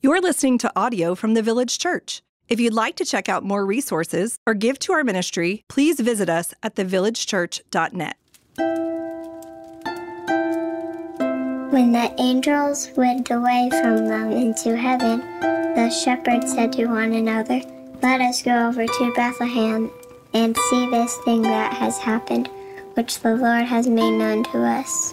You're listening to audio from the Village Church. If you'd like to check out more resources or give to our ministry, please visit us at thevillagechurch.net. When the angels went away from them into heaven, the shepherds said to one another, Let us go over to Bethlehem and see this thing that has happened, which the Lord has made known to us.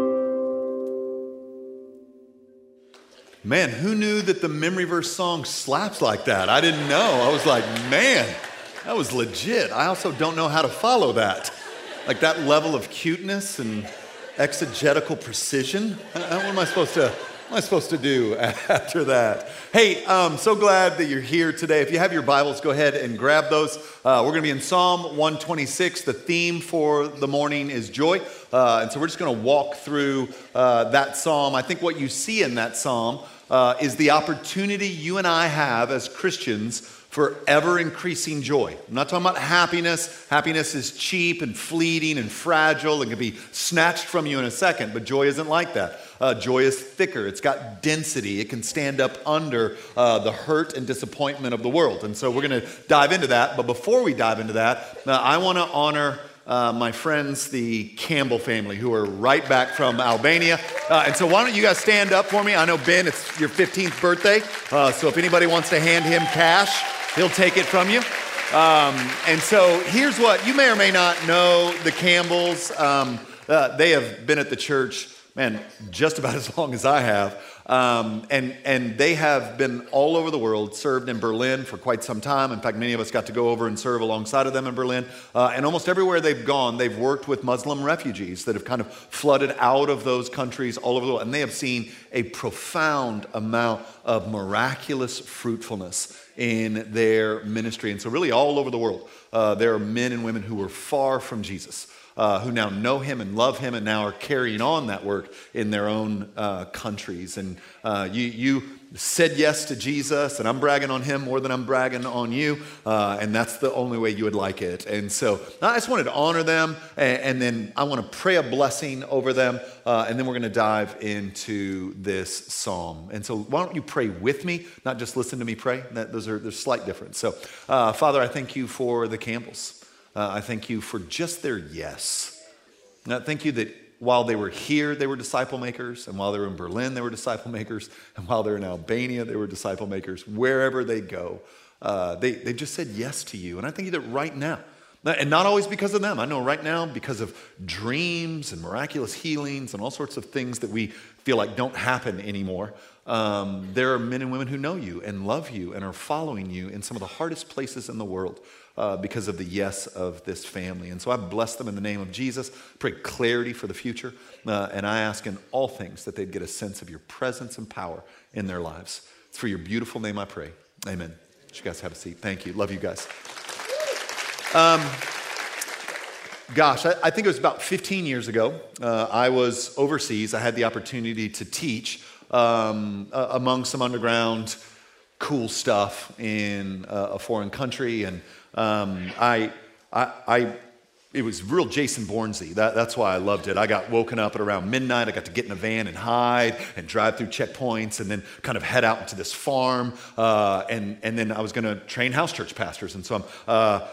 Man, who knew that the memory verse song slaps like that? I didn't know. I was like, man, that was legit. I also don't know how to follow that. Like that level of cuteness and exegetical precision. What am I supposed to? Am I supposed to do after that? Hey, um, so glad that you're here today. If you have your Bibles, go ahead and grab those. Uh, we're going to be in Psalm 126. The theme for the morning is joy. Uh, and so we're just going to walk through uh, that psalm. I think what you see in that psalm uh, is the opportunity you and I have as Christians for ever increasing joy. I'm not talking about happiness. Happiness is cheap and fleeting and fragile and can be snatched from you in a second, but joy isn't like that. Uh, joy is thicker, it's got density, it can stand up under uh, the hurt and disappointment of the world. And so we're going to dive into that. But before we dive into that, uh, I want to honor uh, my friends, the Campbell family, who are right back from Albania. Uh, and so, why don't you guys stand up for me? I know, Ben, it's your 15th birthday. Uh, so, if anybody wants to hand him cash, he'll take it from you. Um, and so, here's what you may or may not know the Campbells. Um, uh, they have been at the church, man, just about as long as I have. Um, and, and they have been all over the world, served in Berlin for quite some time. In fact, many of us got to go over and serve alongside of them in Berlin. Uh, and almost everywhere they've gone, they've worked with Muslim refugees that have kind of flooded out of those countries all over the world. And they have seen a profound amount of miraculous fruitfulness in their ministry. And so, really, all over the world, uh, there are men and women who were far from Jesus uh, who now know him and love him and now are carrying on that work in their own uh, countries. And uh, you, you said yes to Jesus, and I'm bragging on him more than I'm bragging on you, uh, and that's the only way you would like it. And so I just wanted to honor them, and, and then I want to pray a blessing over them, uh, and then we're going to dive into this psalm. And so why don't you pray with me, not just listen to me pray? That, those are there's slight difference. So, uh, Father, I thank you for the Campbells. Uh, I thank you for just their yes. And I thank you that while they were here, they were disciple makers, and while they were in Berlin, they were disciple makers, and while they're in Albania, they were disciple makers. Wherever they go, uh, they, they just said yes to you. And I thank you that right now, and not always because of them. I know right now, because of dreams and miraculous healings and all sorts of things that we feel like don't happen anymore, um, there are men and women who know you and love you and are following you in some of the hardest places in the world uh, because of the yes of this family. And so I bless them in the name of Jesus, pray clarity for the future, uh, and I ask in all things that they'd get a sense of your presence and power in their lives. It's for your beautiful name I pray. Amen. You guys have a seat. Thank you. Love you guys. Um, gosh, I, I, think it was about 15 years ago. Uh, I was overseas. I had the opportunity to teach um, uh, among some underground cool stuff in uh, a foreign country. And um, I, I, I, it was real Jason Bournesy. That, that's why I loved it. I got woken up at around midnight. I got to get in a van and hide and drive through checkpoints and then kind of head out into this farm. Uh, and, and then I was going to train house church pastors. And so I'm uh,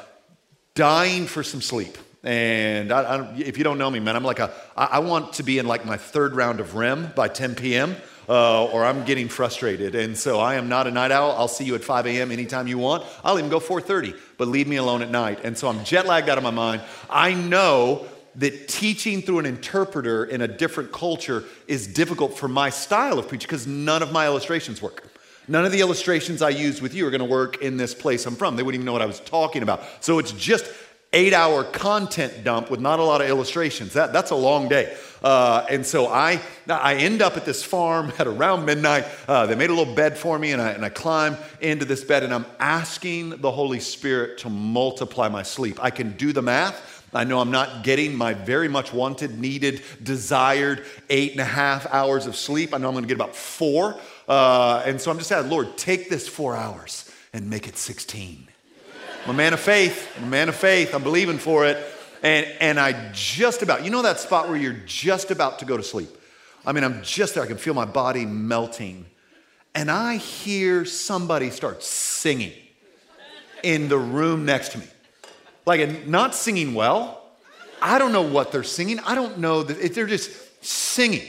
dying for some sleep. And I, I, if you don't know me, man, I'm like a, I, I want to be in like my third round of REM by 10 p.m uh, or I'm getting frustrated. And so I am not a night owl. I'll see you at 5 a.m. anytime you want. I'll even go 4:30, but leave me alone at night. And so I'm jet lagged out of my mind. I know that teaching through an interpreter in a different culture is difficult for my style of preaching because none of my illustrations work. None of the illustrations I use with you are going to work in this place I'm from. They wouldn't even know what I was talking about. So it's just eight hour content dump with not a lot of illustrations. That, that's a long day. Uh, and so I, I end up at this farm at around midnight. Uh, they made a little bed for me, and I, and I climb into this bed, and I'm asking the Holy Spirit to multiply my sleep. I can do the math. I know I'm not getting my very much wanted, needed, desired eight and a half hours of sleep. I know I'm going to get about four. Uh, and so I'm just asking, Lord, take this four hours and make it 16. I'm a man of faith. I'm a man of faith. I'm believing for it. And, and I just about, you know that spot where you're just about to go to sleep? I mean, I'm just there. I can feel my body melting. And I hear somebody start singing in the room next to me. Like, not singing well. I don't know what they're singing. I don't know that they're just singing.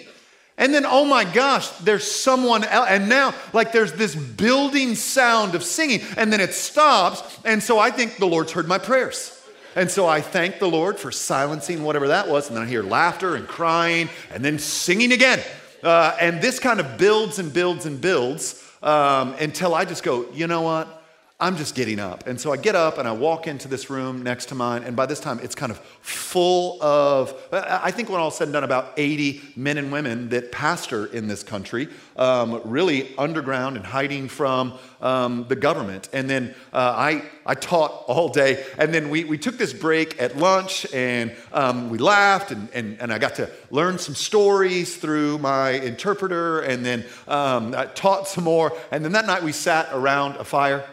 And then, oh my gosh, there's someone else. And now, like, there's this building sound of singing, and then it stops. And so I think the Lord's heard my prayers. And so I thank the Lord for silencing whatever that was. And then I hear laughter and crying and then singing again. Uh, and this kind of builds and builds and builds um, until I just go, you know what? I'm just getting up. And so I get up and I walk into this room next to mine. And by this time, it's kind of full of, I think when all said and done, about 80 men and women that pastor in this country, um, really underground and hiding from um, the government. And then uh, I, I taught all day. And then we, we took this break at lunch and um, we laughed. And, and, and I got to learn some stories through my interpreter. And then um, I taught some more. And then that night we sat around a fire.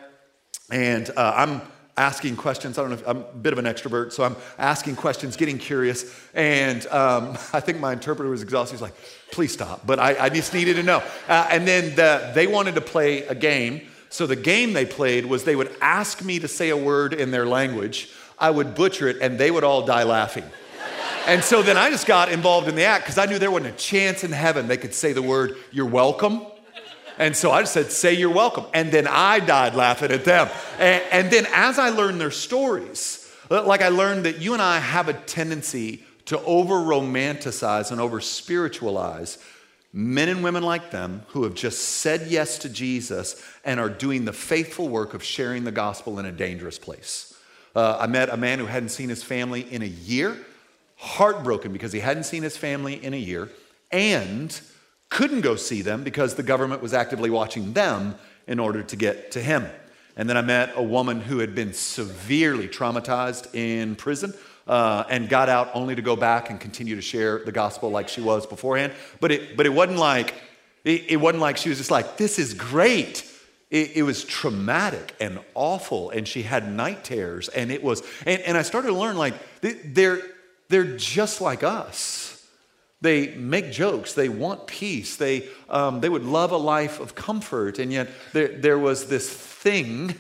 And uh, I'm asking questions. I don't know if I'm a bit of an extrovert, so I'm asking questions, getting curious. And um, I think my interpreter was exhausted. He's like, please stop. But I, I just needed to know. Uh, and then the, they wanted to play a game. So the game they played was they would ask me to say a word in their language. I would butcher it, and they would all die laughing. And so then I just got involved in the act because I knew there wasn't a chance in heaven they could say the word, you're welcome. And so I just said, Say you're welcome. And then I died laughing at them. And, and then as I learned their stories, like I learned that you and I have a tendency to over romanticize and over spiritualize men and women like them who have just said yes to Jesus and are doing the faithful work of sharing the gospel in a dangerous place. Uh, I met a man who hadn't seen his family in a year, heartbroken because he hadn't seen his family in a year, and couldn't go see them because the government was actively watching them in order to get to him. And then I met a woman who had been severely traumatized in prison uh, and got out only to go back and continue to share the gospel like she was beforehand. But it, but it wasn't like it, it wasn't like she was just like, "This is great." It, it, was traumatic and awful, and she had night terrors, and it was. And, and I started to learn like they're they're just like us. They make jokes. They want peace. They, um, they would love a life of comfort. And yet there, there was this thing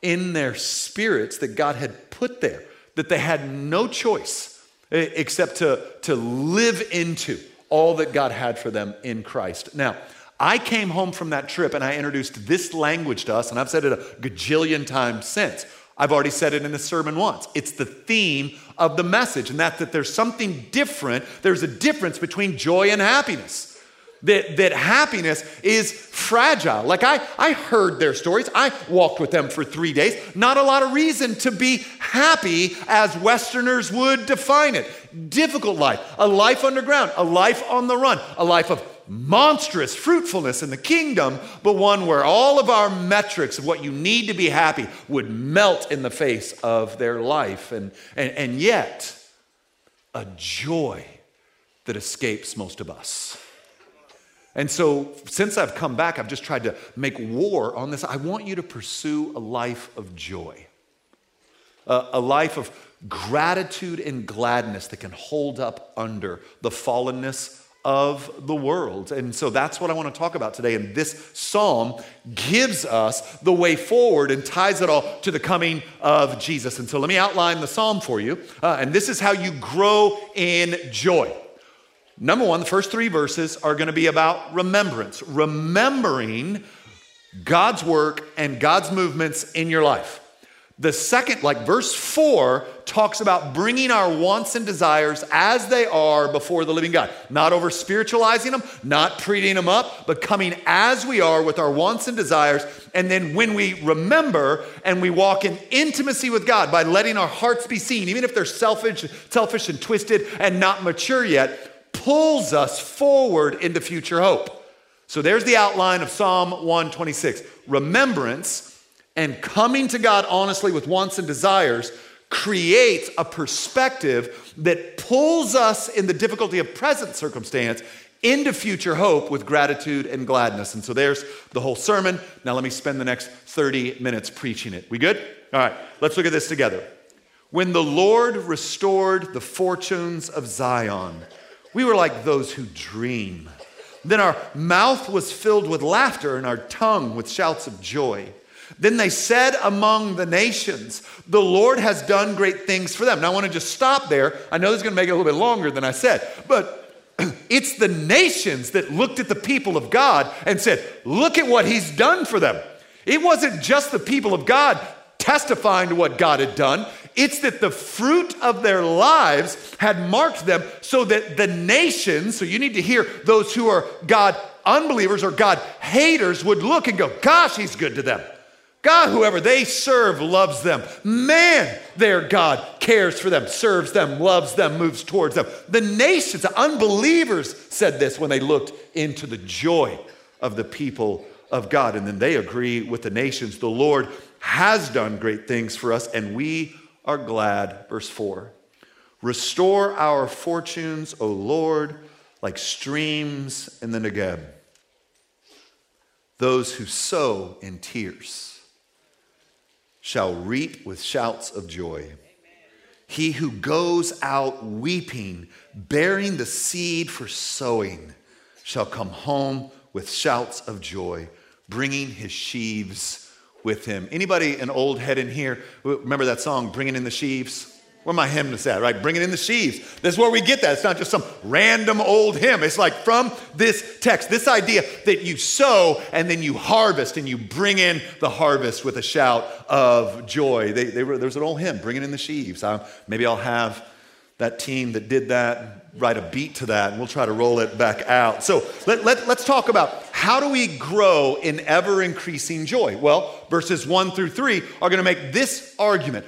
in their spirits that God had put there that they had no choice except to, to live into all that God had for them in Christ. Now, I came home from that trip and I introduced this language to us, and I've said it a gajillion times since. I've already said it in the sermon once. It's the theme of the message, and that, that there's something different. There's a difference between joy and happiness. That, that happiness is fragile. Like I, I heard their stories. I walked with them for three days. Not a lot of reason to be happy as Westerners would define it. Difficult life, a life underground, a life on the run, a life of monstrous fruitfulness in the kingdom, but one where all of our metrics of what you need to be happy would melt in the face of their life. And, and, and yet, a joy that escapes most of us. And so, since I've come back, I've just tried to make war on this. I want you to pursue a life of joy, a, a life of gratitude and gladness that can hold up under the fallenness of the world. And so that's what I want to talk about today. And this psalm gives us the way forward and ties it all to the coming of Jesus. And so let me outline the psalm for you. Uh, and this is how you grow in joy. Number one, the first three verses are going to be about remembrance, remembering God's work and God's movements in your life. The second, like verse four, talks about bringing our wants and desires as they are before the living God. Not over spiritualizing them, not prettying them up, but coming as we are with our wants and desires. And then when we remember and we walk in intimacy with God by letting our hearts be seen, even if they're selfish, selfish and twisted and not mature yet, pulls us forward into future hope. So there's the outline of Psalm 126. Remembrance and coming to God honestly with wants and desires creates a perspective that pulls us in the difficulty of present circumstance into future hope with gratitude and gladness. And so there's the whole sermon. Now let me spend the next 30 minutes preaching it. We good? All right, let's look at this together. When the Lord restored the fortunes of Zion, we were like those who dream. Then our mouth was filled with laughter and our tongue with shouts of joy. Then they said among the nations, The Lord has done great things for them. Now I want to just stop there. I know this is going to make it a little bit longer than I said, but it's the nations that looked at the people of God and said, Look at what he's done for them. It wasn't just the people of God testifying to what God had done. It's that the fruit of their lives had marked them so that the nations, so you need to hear those who are God unbelievers or God haters would look and go, Gosh, he's good to them. God, whoever they serve, loves them. Man, their God cares for them, serves them, loves them, moves towards them. The nations, the unbelievers said this when they looked into the joy of the people of God. And then they agree with the nations. The Lord has done great things for us, and we are glad. Verse 4 Restore our fortunes, O Lord, like streams in the Negeb. Those who sow in tears shall reap with shouts of joy. He who goes out weeping, bearing the seed for sowing, shall come home with shouts of joy, bringing his sheaves with him. Anybody an old head in here? Remember that song, Bringing in the Sheaves? Where my hymnus at, right? Bringing in the sheaves. This is where we get that. It's not just some random old hymn. It's like from this text, this idea that you sow and then you harvest and you bring in the harvest with a shout of joy. They, they were, there's an old hymn, Bringing in the Sheaves. Um, maybe I'll have that team that did that write a beat to that and we'll try to roll it back out. So let, let, let's talk about how do we grow in ever increasing joy? Well, verses one through three are going to make this argument.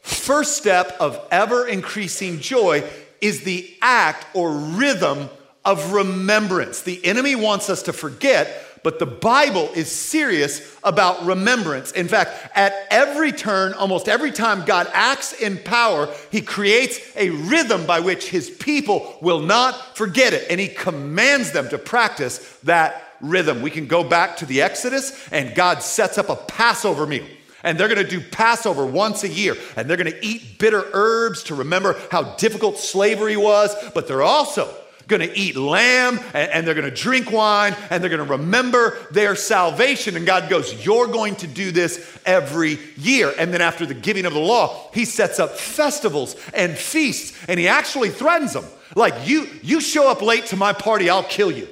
First step of ever increasing joy is the act or rhythm of remembrance. The enemy wants us to forget but the Bible is serious about remembrance. In fact, at every turn, almost every time God acts in power, he creates a rhythm by which his people will not forget it. And he commands them to practice that rhythm. We can go back to the Exodus, and God sets up a Passover meal. And they're gonna do Passover once a year, and they're gonna eat bitter herbs to remember how difficult slavery was, but they're also going to eat lamb and, and they're going to drink wine and they're going to remember their salvation. And God goes, You're going to do this every year. And then after the giving of the law, he sets up festivals and feasts and he actually threatens them. Like, you, you show up late to my party, I'll kill you.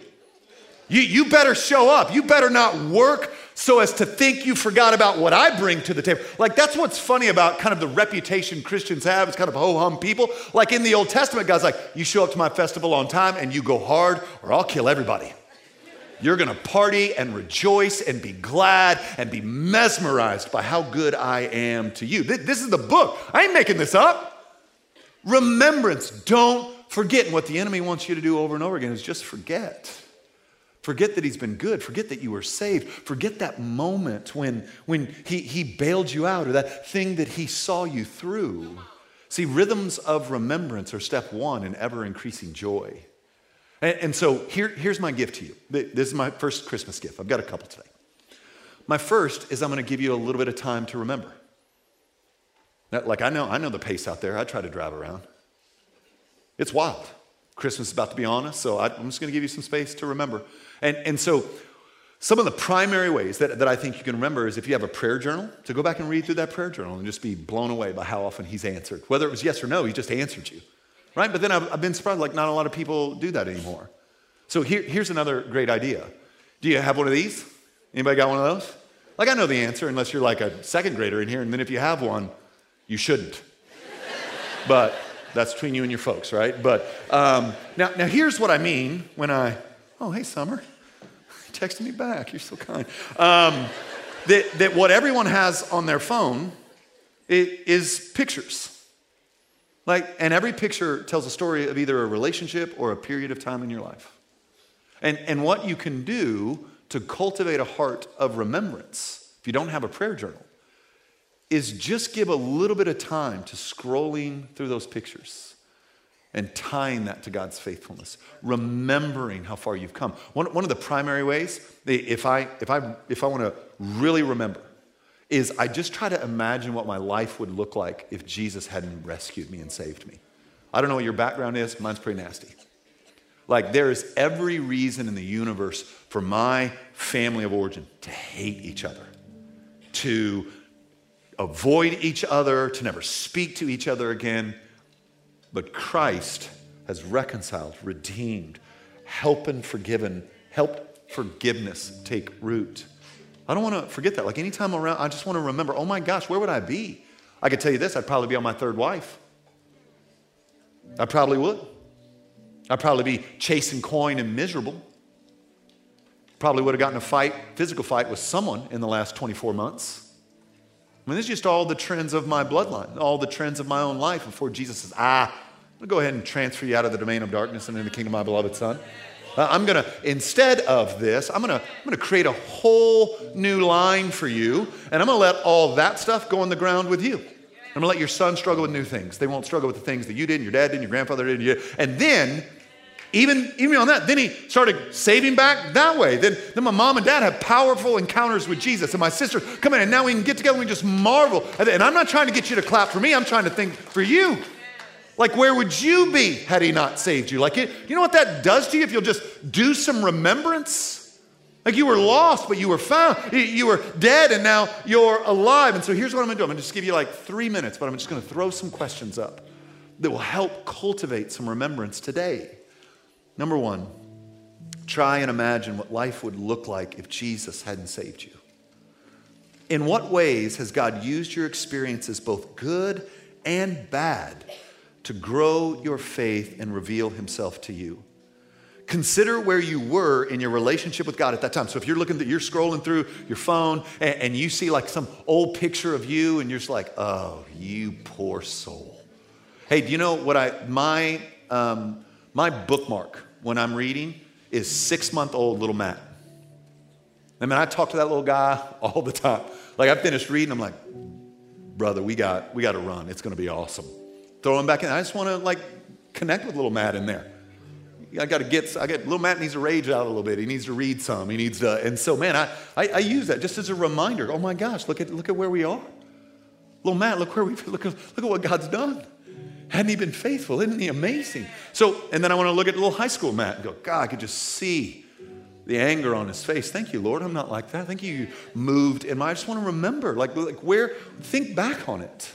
You, you better show up. You better not work so as to think you forgot about what I bring to the table. Like, that's what's funny about kind of the reputation Christians have as kind of ho hum people. Like in the Old Testament, God's like, you show up to my festival on time and you go hard, or I'll kill everybody. You're gonna party and rejoice and be glad and be mesmerized by how good I am to you. This is the book. I ain't making this up. Remembrance. Don't forget. And what the enemy wants you to do over and over again is just forget. Forget that he's been good. Forget that you were saved. Forget that moment when, when he, he bailed you out or that thing that he saw you through. See, rhythms of remembrance are step one in ever increasing joy. And, and so here, here's my gift to you. This is my first Christmas gift. I've got a couple today. My first is I'm going to give you a little bit of time to remember. Now, like I know, I know the pace out there. I try to drive around. It's wild. Christmas is about to be on us, so I'm just going to give you some space to remember. And, and so, some of the primary ways that, that I think you can remember is if you have a prayer journal, to go back and read through that prayer journal and just be blown away by how often he's answered. Whether it was yes or no, he just answered you. Right? But then I've, I've been surprised, like, not a lot of people do that anymore. So here, here's another great idea. Do you have one of these? Anybody got one of those? Like, I know the answer, unless you're like a second grader in here, and then if you have one, you shouldn't. but that's between you and your folks, right? But um, now, now here's what I mean when I, oh, hey, Summer, texting me back. You're so kind. Um, that, that what everyone has on their phone is pictures. Like, and every picture tells a story of either a relationship or a period of time in your life. And, and what you can do to cultivate a heart of remembrance, if you don't have a prayer journal, is just give a little bit of time to scrolling through those pictures and tying that to God's faithfulness, remembering how far you've come. One, one of the primary ways, eh, if I, if I, if I want to really remember, is I just try to imagine what my life would look like if Jesus hadn't rescued me and saved me. I don't know what your background is, mine's pretty nasty. Like, there is every reason in the universe for my family of origin to hate each other, to avoid each other, to never speak to each other again. But Christ has reconciled, redeemed, helped and forgiven, helped forgiveness take root. I don't want to forget that. Like anytime around, I just want to remember, oh my gosh, where would I be? I could tell you this, I'd probably be on my third wife. I probably would. I'd probably be chasing coin and miserable. Probably would have gotten a fight, physical fight with someone in the last 24 months. I mean, this is just all the trends of my bloodline, all the trends of my own life before Jesus says, ah, I'm going to go ahead and transfer you out of the domain of darkness and into the kingdom of my beloved Son. Uh, I'm going to, instead of this, I'm going to, I'm going to create a whole new line for you, and I'm going to let all that stuff go on the ground with you. I'm going to let your son struggle with new things. They won't struggle with the things that you did, and your dad did, and your grandfather did, you. and then even, even on that, then he started saving back that way. Then, then my mom and dad have powerful encounters with Jesus, and my sister come in, and now we can get together and we just marvel. And I'm not trying to get you to clap for me, I'm trying to think for you. Like, where would you be had he not saved you? Like, you know what that does to you if you'll just do some remembrance? Like, you were lost, but you were found. You were dead, and now you're alive. And so, here's what I'm gonna do I'm gonna just give you like three minutes, but I'm just gonna throw some questions up that will help cultivate some remembrance today. Number one, try and imagine what life would look like if Jesus hadn't saved you. In what ways has God used your experiences, both good and bad? to grow your faith and reveal himself to you. Consider where you were in your relationship with God at that time. So if you're looking, you're scrolling through your phone and, and you see like some old picture of you, and you're just like, "Oh, you poor soul." Hey, do you know what I my um, my bookmark when I'm reading is six month old little Matt. I mean, I talk to that little guy all the time. Like I finished reading, I'm like, brother, we got we got to run. It's going to be awesome throw him back in. I just want to like connect with little Matt in there. I got to get, I get, little Matt needs to rage out a little bit. He needs to read some. He needs to, and so, man, I, I, I use that just as a reminder. Oh my gosh, look at, look at where we are. Little Matt, look where we, look look at what God's done. Hadn't he been faithful? Isn't he amazing? So, and then I want to look at little high school Matt and go, God, I could just see the anger on his face. Thank you, Lord. I'm not like that. Thank you. You moved in my, I just want to remember, like, like where, think back on it.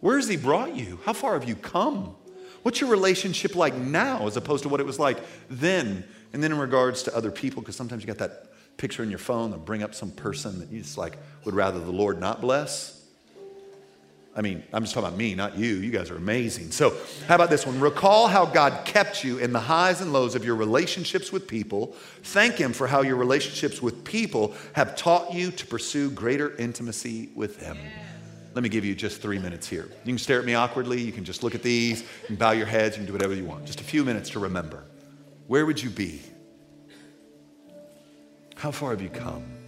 Where has He brought you? How far have you come? What's your relationship like now as opposed to what it was like then? And then in regards to other people, because sometimes you got that picture in your phone that bring up some person that you just like would rather the Lord not bless. I mean, I'm just talking about me, not you. You guys are amazing. So, how about this one? Recall how God kept you in the highs and lows of your relationships with people. Thank Him for how your relationships with people have taught you to pursue greater intimacy with Him. Let me give you just three minutes here. You can stare at me awkwardly. You can just look at these and bow your heads. You can do whatever you want. Just a few minutes to remember. Where would you be? How far have you come?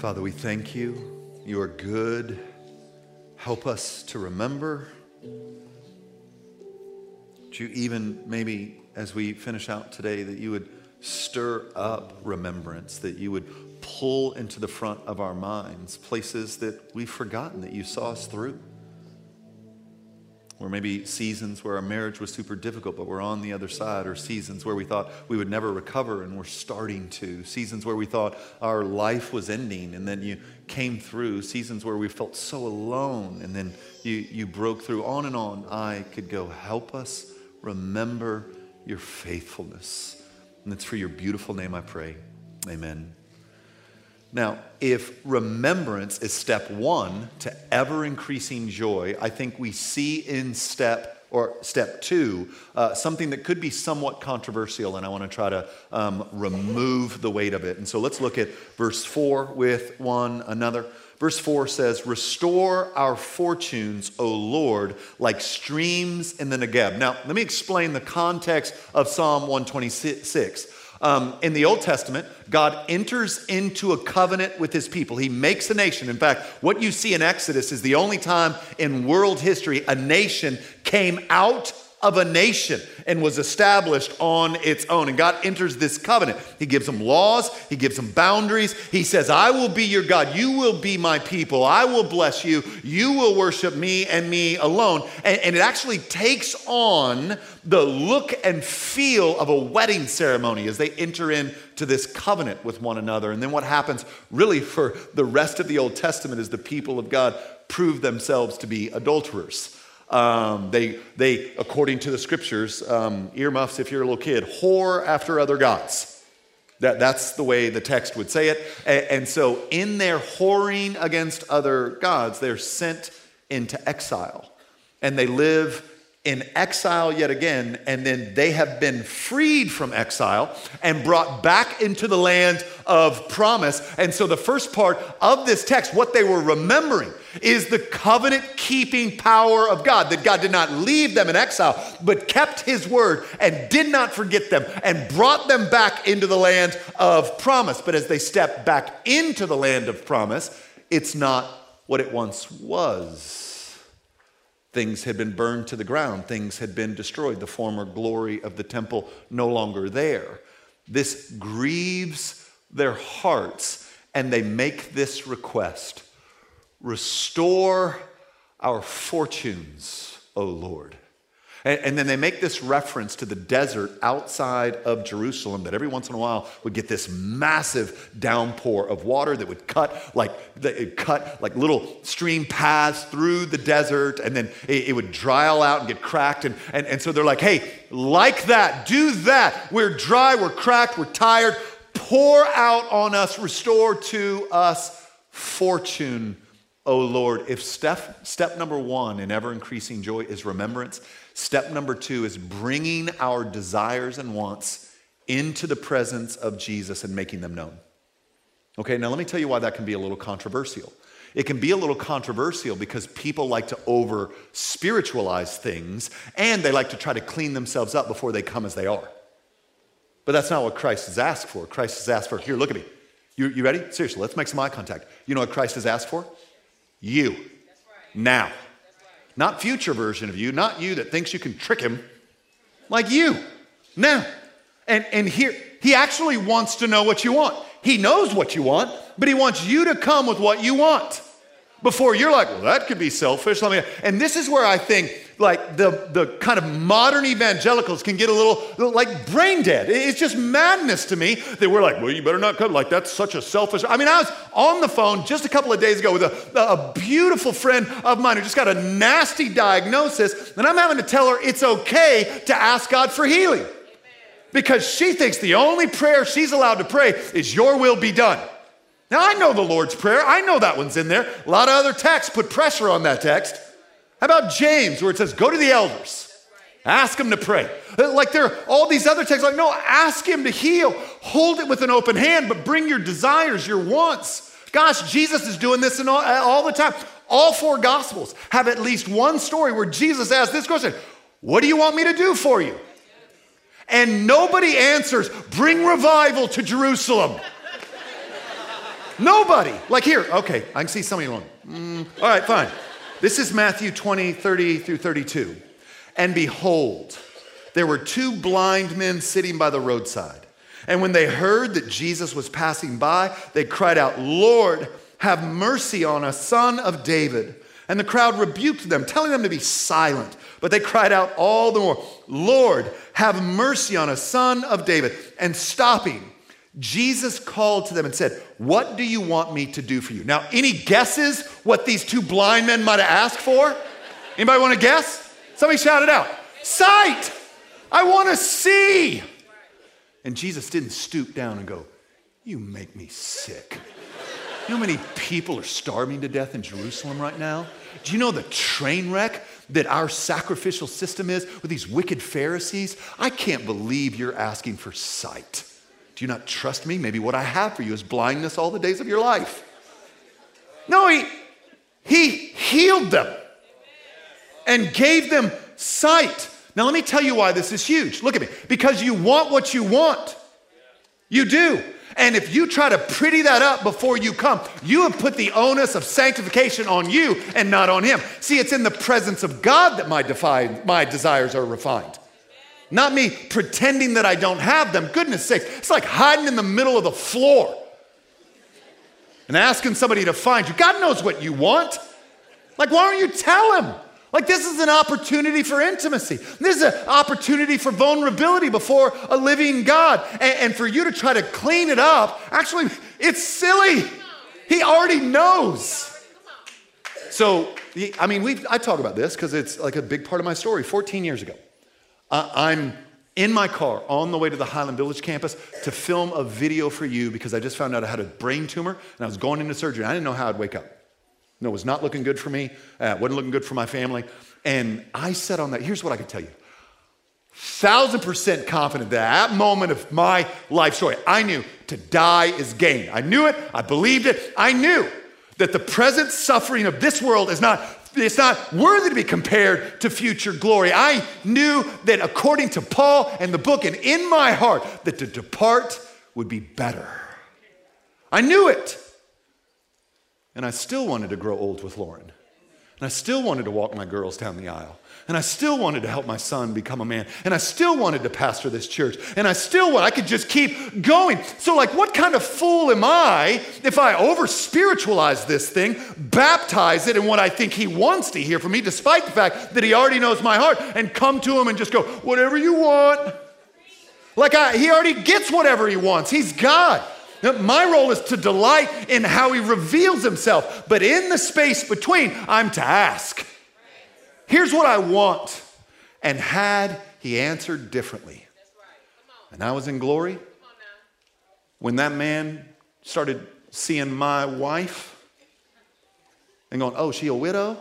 Father, we thank you. You are good. Help us to remember. Would you even maybe as we finish out today that you would stir up remembrance, that you would pull into the front of our minds places that we've forgotten that you saw us through. Or maybe seasons where our marriage was super difficult, but we're on the other side, or seasons where we thought we would never recover and we're starting to, seasons where we thought our life was ending and then you came through, seasons where we felt so alone and then you, you broke through. On and on, I could go. Help us remember your faithfulness. And it's for your beautiful name I pray. Amen. Now, if remembrance is step one to ever increasing joy, I think we see in step or step two uh, something that could be somewhat controversial, and I want to try to um, remove the weight of it. And so let's look at verse four with one another. Verse 4 says, Restore our fortunes, O Lord, like streams in the Negeb. Now, let me explain the context of Psalm 126. Um, in the Old Testament, God enters into a covenant with his people. He makes a nation. In fact, what you see in Exodus is the only time in world history a nation came out of a nation and was established on its own. And God enters this covenant. He gives them laws, He gives them boundaries. He says, I will be your God. You will be my people. I will bless you. You will worship me and me alone. And, and it actually takes on the look and feel of a wedding ceremony as they enter into this covenant with one another. And then what happens really for the rest of the Old Testament is the people of God prove themselves to be adulterers. Um, they, they, according to the scriptures, um, earmuffs, if you're a little kid, whore after other gods. That, that's the way the text would say it. And, and so, in their whoring against other gods, they're sent into exile. And they live in exile yet again, and then they have been freed from exile and brought back into the land of promise. And so, the first part of this text, what they were remembering, is the covenant keeping power of God. That God did not leave them in exile, but kept his word and did not forget them and brought them back into the land of promise. But as they step back into the land of promise, it's not what it once was. Things had been burned to the ground, things had been destroyed, the former glory of the temple no longer there. This grieves their hearts, and they make this request Restore our fortunes, O Lord. And, and, then they make this reference to the desert outside of Jerusalem that every once in a while would get this massive downpour of water that would cut like it cut like little stream paths through the desert, and then it, it would dry all out and get cracked. And, and, and so they're like, hey, like that, do that. We're dry, we're cracked, we're tired. Pour out on us, restore to us fortune, O Lord. If step, step number one in ever increasing joy is remembrance, Step number two is bringing our desires and wants into the presence of Jesus and making them known. Okay, now let me tell you why that can be a little controversial. It can be a little controversial because people like to over spiritualize things and they like to try to clean themselves up before they come as they are. But that's not what Christ has asked for. Christ has asked for, here, look at me. You, you ready? Seriously, let's make some eye contact. You know what Christ has asked for? You. Now. Not future version of you, not you that thinks you can trick him, like you. Now. And, and here, he actually wants to know what you want. He knows what you want, but he wants you to come with what you want before you're like, well, that could be selfish. Let me, and this is where I think like the, the kind of modern evangelicals can get a little, like brain dead. It's just madness to me that we're like, well, you better not come. Like that's such a selfish. I mean, I was on the phone just a couple of days ago with a, a beautiful friend of mine who just got a nasty diagnosis, and I'm having to tell her it's okay to ask God for healing. Because she thinks the only prayer she's allowed to pray is, Your will be done. Now, I know the Lord's Prayer. I know that one's in there. A lot of other texts put pressure on that text. How about James, where it says, go to the elders? Ask them to pray. Like there are all these other texts, like, no, ask him to heal. Hold it with an open hand, but bring your desires, your wants. Gosh, Jesus is doing this all, all the time. All four gospels have at least one story where Jesus asks this question What do you want me to do for you? And nobody answers, Bring revival to Jerusalem. Nobody. Like here, okay, I can see some of you going, mm, all right, fine. This is Matthew 20, 30 through 32. And behold, there were two blind men sitting by the roadside. And when they heard that Jesus was passing by, they cried out, Lord, have mercy on us, son of David. And the crowd rebuked them, telling them to be silent. But they cried out all the more, Lord, have mercy on us, son of David. And stopping, Jesus called to them and said, What do you want me to do for you? Now, any guesses what these two blind men might have asked for? Anybody want to guess? Somebody shout it out. Sight! I want to see. And Jesus didn't stoop down and go, You make me sick. You know how many people are starving to death in Jerusalem right now? Do you know the train wreck that our sacrificial system is with these wicked Pharisees? I can't believe you're asking for sight. Do you not trust me? Maybe what I have for you is blindness all the days of your life. No, he, he healed them and gave them sight. Now, let me tell you why this is huge. Look at me. Because you want what you want. You do. And if you try to pretty that up before you come, you have put the onus of sanctification on you and not on him. See, it's in the presence of God that my, my desires are refined. Not me pretending that I don't have them. Goodness sakes, it's like hiding in the middle of the floor and asking somebody to find you. God knows what you want. Like, why don't you tell him? Like, this is an opportunity for intimacy. This is an opportunity for vulnerability before a living God. And, and, for you to try to clean it up, actually, it's silly. He already knows. So, I mean, we I talk about this because it's like a big part of my story. 14 years ago, I'm in my car on the way to the Highland Village campus to film a video for you because I just found out I had a brain tumor and I was going into surgery. I didn't know how I'd wake up. No, it was not looking good for me. Uh, wasn't looking good for my family. And I said on that, here's what I can tell you. Thousand percent confident that that moment of my life story, I knew to die is gain. I knew it. I believed it. I knew that the present suffering of this world is not it's not worthy to be compared to future glory. I knew that according to Paul and the book and in my heart that to depart would be better. I knew it. And I still wanted to grow old with Lauren. And I still wanted to walk my girls down the aisle. And I still wanted to help my son become a man. And I still wanted to pastor this church. And I still want, I could just keep going. So, like, what kind of fool am I if I over spiritualize this thing, baptize it in what I think he wants to hear from me, despite the fact that he already knows my heart, and come to him and just go, whatever you want? Like, I, he already gets whatever he wants. He's God. My role is to delight in how he reveals himself, but in the space between, I'm to ask. Here's what I want. And had he answered differently, and I was in glory, when that man started seeing my wife and going, Oh, she a widow?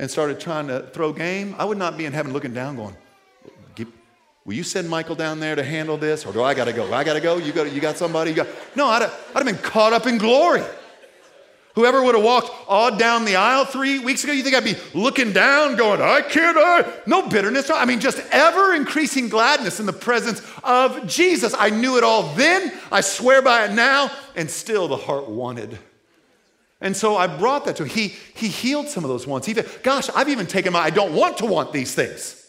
And started trying to throw game, I would not be in heaven looking down going, Will you send Michael down there to handle this? Or do I got to go? I got to go? You got, you got somebody? You got... No, I'd have, I'd have been caught up in glory. Whoever would have walked Audrey down the aisle three weeks ago, you think I'd be looking down, going, I can't, I, no bitterness. I mean, just ever increasing gladness in the presence of Jesus. I knew it all then, I swear by it now, and still the heart wanted. And so I brought that to him. He, he healed some of those wants. Even, gosh, I've even taken my, I don't want to want these things.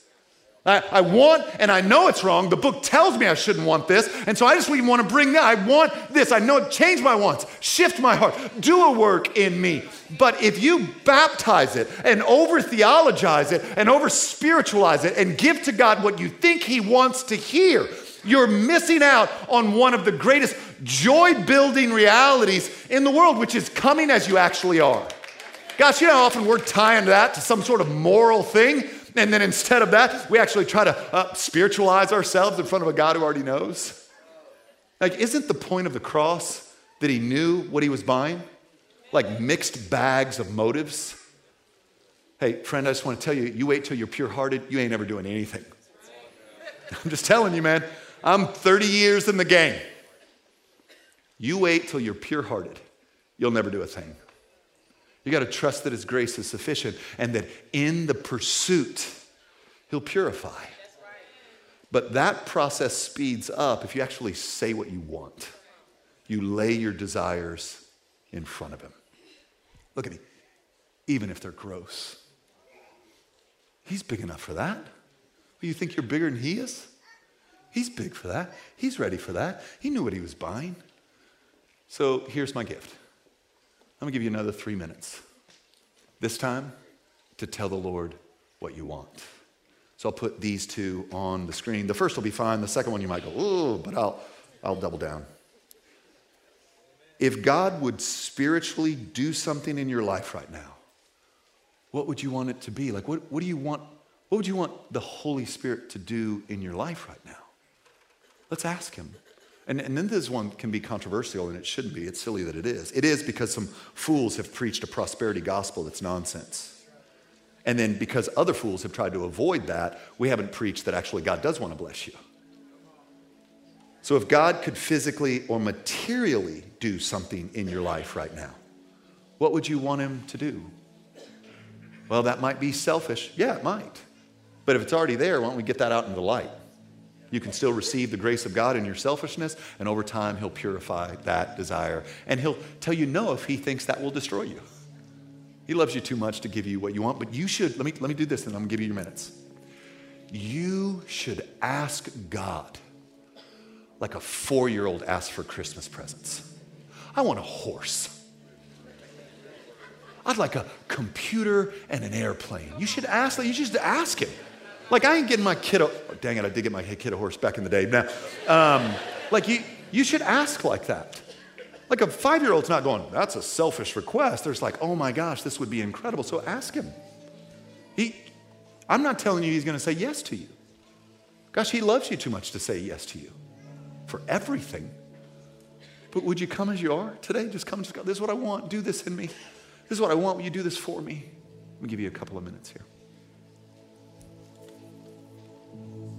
I, I, want, and I know it's wrong. The book tells me I shouldn't want this. And so I just even want to bring that. I want this. I know it. Change my wants, shift my heart, do a work in me. But if you baptize it and over theologize it and over spiritualize it and give to God what you think He wants to hear, you're missing out on one of the greatest joy building realities in the world, which is coming as you actually are. Gosh, you know how often we're tying that to some sort of moral thing? And then instead of that, we actually try to uh, spiritualize ourselves in front of a God who already knows. Like, isn't the point of the cross that he knew what he was buying? Like mixed bags of motives? Hey, friend, I just want to tell you, you wait till you're pure hearted, you ain't ever doing anything. I'm just telling you, man. I'm 30 years in the game. You wait till you're pure hearted, you'll never do a thing. You got to trust that His grace is sufficient and that in the pursuit, He'll purify. But that process speeds up if you actually say what you want. You lay your desires in front of Him. Look at me, even if they're gross. He's big enough for that. You think you're bigger than He is? He's big for that. He's ready for that. He knew what He was buying. So here's my gift I'm gonna give you another three minutes. This time, to tell the Lord what you want. So I'll put these two on the screen. The first will be fine. The second one you might go, oh, but I'll, I'll double down. If God would spiritually do something in your life right now, what would you want it to be? Like, what, what do you want? What would you want the Holy Spirit to do in your life right now? Let's ask Him. And, and then this one can be controversial, and it shouldn't be. It's silly that it is. It is because some fools have preached a prosperity gospel that's nonsense. And then because other fools have tried to avoid that, we haven't preached that actually God does want to bless you. So if God could physically or materially do something in your life right now, what would you want him to do? Well, that might be selfish. Yeah, it might. But if it's already there, why don't we get that out into the light? You can still receive the grace of God in your selfishness, and over time, He'll purify that desire. And He'll tell you no if He thinks that will destroy you. He loves you too much to give you what you want, but you should, let me, let me do this and I'm gonna give you your minutes. You should ask God like a four year old asks for Christmas presents. I want a horse. I'd like a computer and an airplane. You should ask. You should ask him. Like I ain't getting my kid a, oh, dang it, I did get my kid a horse back in the day. Now, um, like you, you should ask like that. Like a five year old's not going, that's a selfish request. There's like, oh my gosh, this would be incredible. So ask him. He, I'm not telling you he's going to say yes to you. Gosh, he loves you too much to say yes to you for everything. But would you come as you are today? Just come, just go, this is what I want. Do this in me. This is what I want. Will you do this for me? Let me give you a couple of minutes here. Thank you.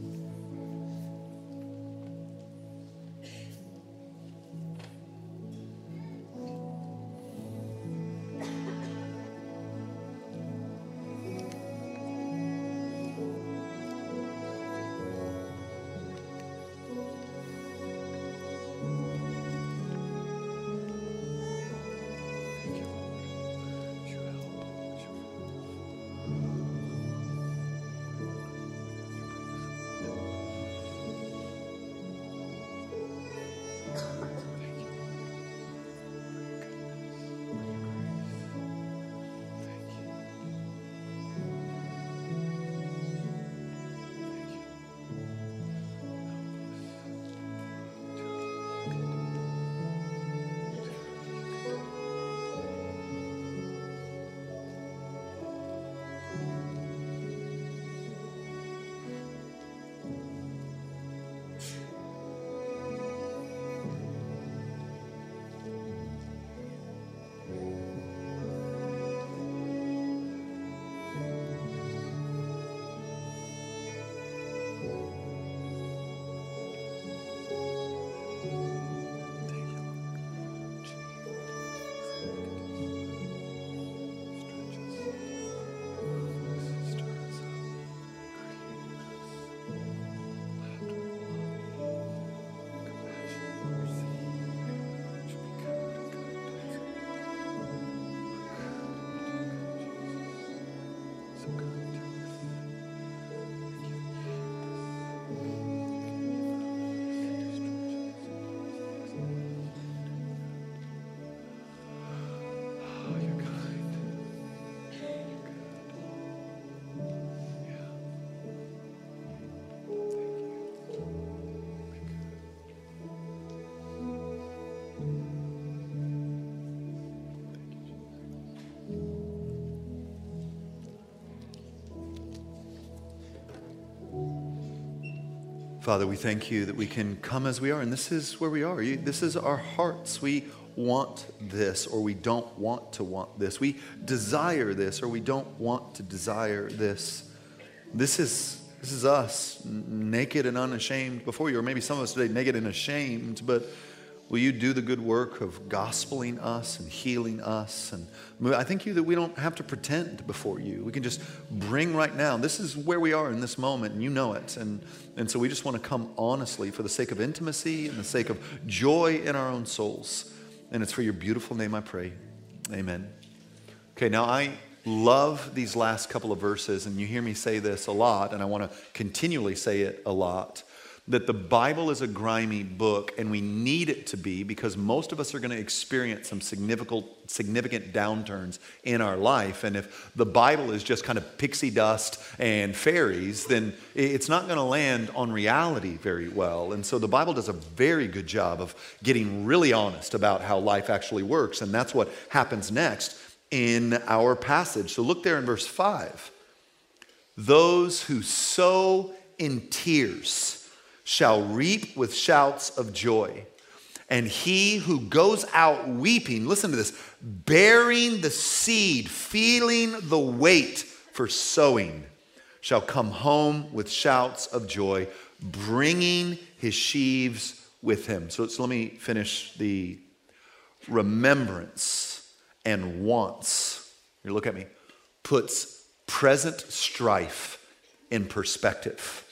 Father, we thank you that we can come as we are, and this is where we are. This is our hearts. We want this, or we don't want to want this. We desire this, or we don't want to desire this. This is, this is us, naked and unashamed before you, or maybe some of us today, naked and ashamed, but Will you do the good work of gospeling us and healing us? And I thank you that we don't have to pretend before you. We can just bring right now. This is where we are in this moment, and you know it. And, and so we just want to come honestly for the sake of intimacy and the sake of joy in our own souls. And it's for your beautiful name I pray. Amen. Okay, now I love these last couple of verses, and you hear me say this a lot, and I want to continually say it a lot that the Bible is a grimy book and we need it to be because most of us are going to experience some significant, significant downturns in our life. And if the Bible is just kind of pixie dust and fairies, then it's not going to land on reality very well. And so the Bible does a very good job of getting really honest about how life actually works. And that's what happens next in our passage. So look there in verse 5. Those who sow in tears, shall reap with shouts of joy. And he who goes out weeping, listen to this, bearing the seed, feeling the weight for sowing, shall come home with shouts of joy, bringing his sheaves with him. So, so let me finish the remembrance and wants. You look at me, puts present strife in perspective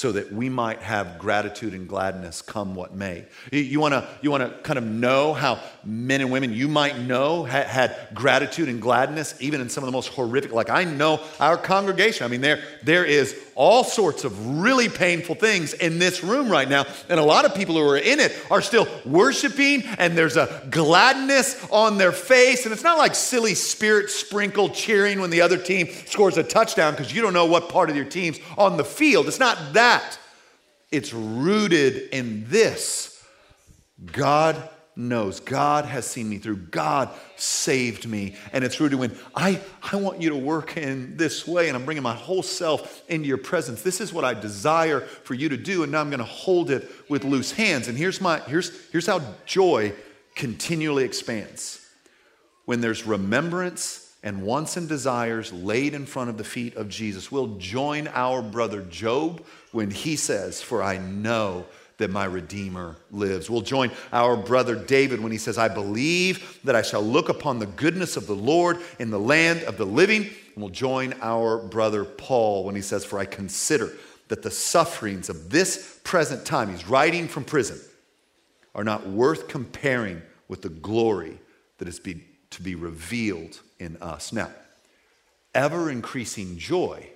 so that we might have gratitude and gladness come what may. You want to you want to kind of know how men and women you might know had, had, gratitude and gladness even in some of the most horrific like I know our congregation. I mean there there is all sorts of really painful things in this room right now and a lot of people who are in it are still worshiping and there's a gladness on their face and it's not like silly spirit sprinkled cheering when the other team scores a touchdown because you don't know what part of your team's on the field. It's not that. It's rooted in this. God knows. God has seen me through. God saved me. And it's rooted when I, I want you to work in this way and I'm bringing my whole self into your presence. This is what I desire for you to do. And now I'm going to hold it with loose hands. And here's, my, here's, here's how joy continually expands when there's remembrance and wants and desires laid in front of the feet of Jesus. We'll join our brother Job when he says, For I know that my Redeemer lives. We'll join our brother David when he says, I believe that I shall look upon the goodness of the Lord in the land of the living. And we'll join our brother Paul when he says, For I consider that the sufferings of this present time, he's writing from prison, are not worth comparing with the glory that is be, to be revealed in us. Now, ever increasing joy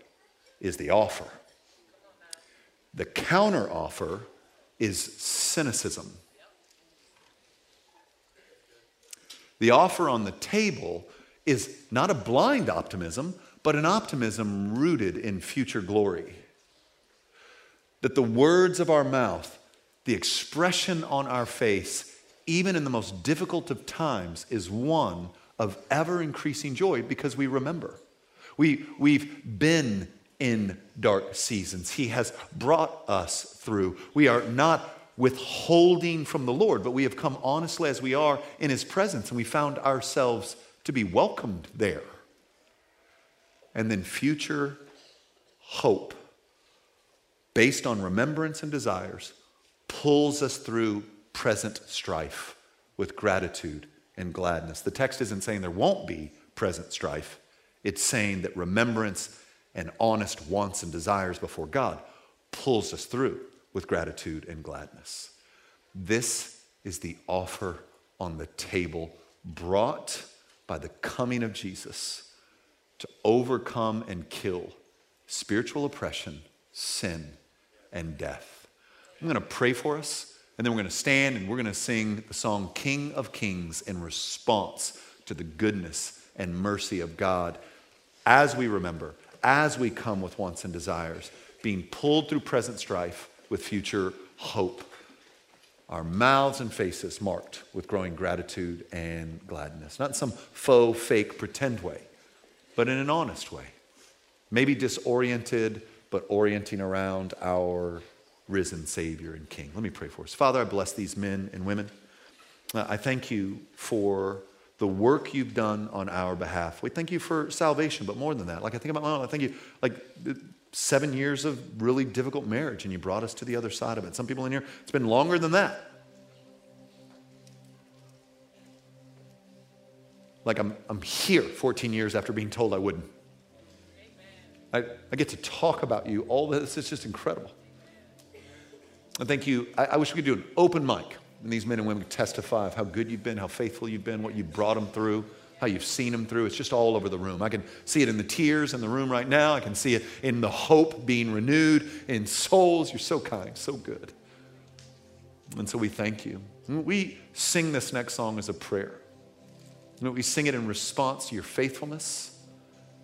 is the offer. The counter offer is cynicism. The offer on the table is not a blind optimism, but an optimism rooted in future glory. That the words of our mouth, the expression on our face, even in the most difficult of times, is one of ever increasing joy because we remember. We, we've been in dark seasons. He has brought us through. We are not withholding from the Lord, but we have come honestly as we are in His presence, and we found ourselves to be welcomed there. And then future hope, based on remembrance and desires, pulls us through present strife with gratitude and gladness. The text isn't saying there won't be present strife, it's saying that remembrance and honest wants and desires before God pulls us through with gratitude and gladness. This is the offer on the table brought by the coming of Jesus to overcome and kill spiritual oppression, sin, and death. I'm going to pray for us, and then we're going to stand and we're going to sing the song King of Kings in response to the goodness and mercy of God as we remember as we come with wants and desires, being pulled through present strife with future hope. Our mouths and faces marked with growing gratitude and gladness. Not in some faux, fake, pretend way, but in an honest way. Maybe disoriented, but orienting around our risen Savior and King. Let me pray for us. Father, I bless these men and women. Uh, I thank you for the work you've done on our behalf. We thank you for salvation, but more than that. Like I think about my own, I thank you. Like seven years of really difficult marriage, and you brought us to the other side of it. Some people in here, it's been longer than that. Like I'm, I'm here 14 years after being told I wouldn't. I, I get to talk about you all this. It's just incredible. And thank you. I, I wish we could do an open mic and these men and women testify of how good you've been, how faithful you've been, what you brought them through, how you've seen them through. It's just all over the room. I can see it in the tears in the room right now. I can see it in the hope being renewed in souls. You're so kind, so good. And so we thank you. We sing this next song as a prayer. We sing it in response to your faithfulness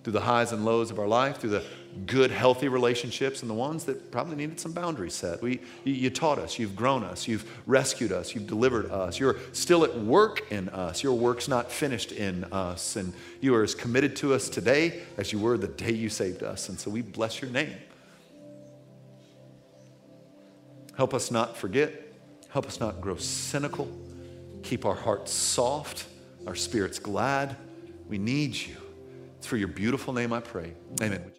through the highs and lows of our life, through the good, healthy relationships and the ones that probably needed some boundaries set. We, you taught us, you've grown us, you've rescued us, you've delivered us. You're still at work in us. Your work's not finished in us. And you are as committed to us today as you were the day you saved us. And so we bless your name. Help us not forget. Help us not grow cynical. Keep our hearts soft, our spirits glad. We need you. It's for your beautiful name I pray. Amen.